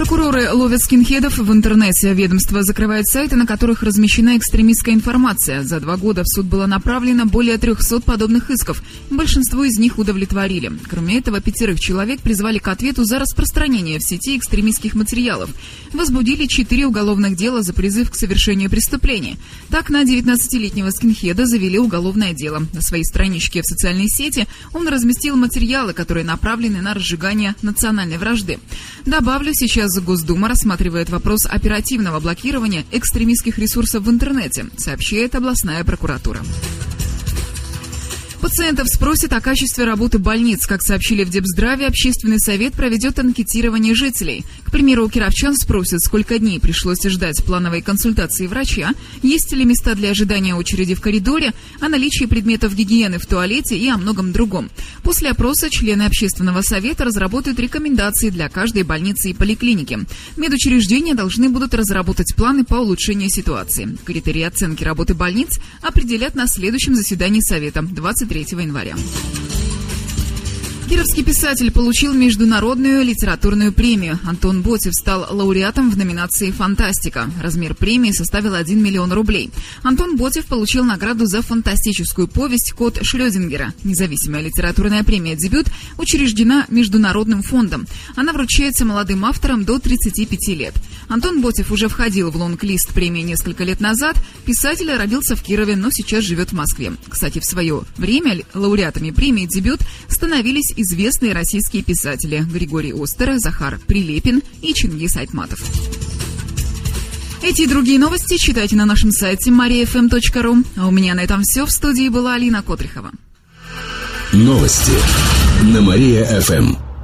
Прокуроры ловят скинхедов в интернете. Ведомство закрывает сайты, на которых размещена экстремистская информация. За два года в суд было направлено более 300 подобных исков. Большинство из них удовлетворили. Кроме этого, пятерых человек призвали к ответу за распространение в сети экстремистских материалов. Возбудили четыре уголовных дела за призыв к совершению преступления. Так, на 19-летнего скинхеда завели уголовное дело. На своей страничке в социальной сети он разместил материалы, которые направлены на разжигание национальной вражды. Добавлю, сейчас Сейчас Госдума рассматривает вопрос оперативного блокирования экстремистских ресурсов в интернете, сообщает областная прокуратура. Пациентов спросят о качестве работы больниц. Как сообщили в Депздраве, общественный совет проведет анкетирование жителей. К примеру, у кировчан спросят, сколько дней пришлось ждать плановой консультации врача, есть ли места для ожидания очереди в коридоре, о наличии предметов гигиены в туалете и о многом другом. После опроса члены общественного совета разработают рекомендации для каждой больницы и поликлиники. Медучреждения должны будут разработать планы по улучшению ситуации. Критерии оценки работы больниц определят на следующем заседании совета 20 3 января. Кировский писатель получил международную литературную премию. Антон Ботев стал лауреатом в номинации «Фантастика». Размер премии составил 1 миллион рублей. Антон Ботев получил награду за фантастическую повесть «Кот Шрёдингера». Независимая литературная премия «Дебют» учреждена Международным фондом. Она вручается молодым авторам до 35 лет. Антон Ботев уже входил в лонг-лист премии несколько лет назад. Писатель родился в Кирове, но сейчас живет в Москве. Кстати, в свое время лауреатами премии «Дебют» становились известные российские писатели Григорий Остер, Захар Прилепин и Чингис Айтматов. Эти и другие новости читайте на нашем сайте mariafm.ru. А у меня на этом все. В студии была Алина Котрихова. Новости на Мария-ФМ.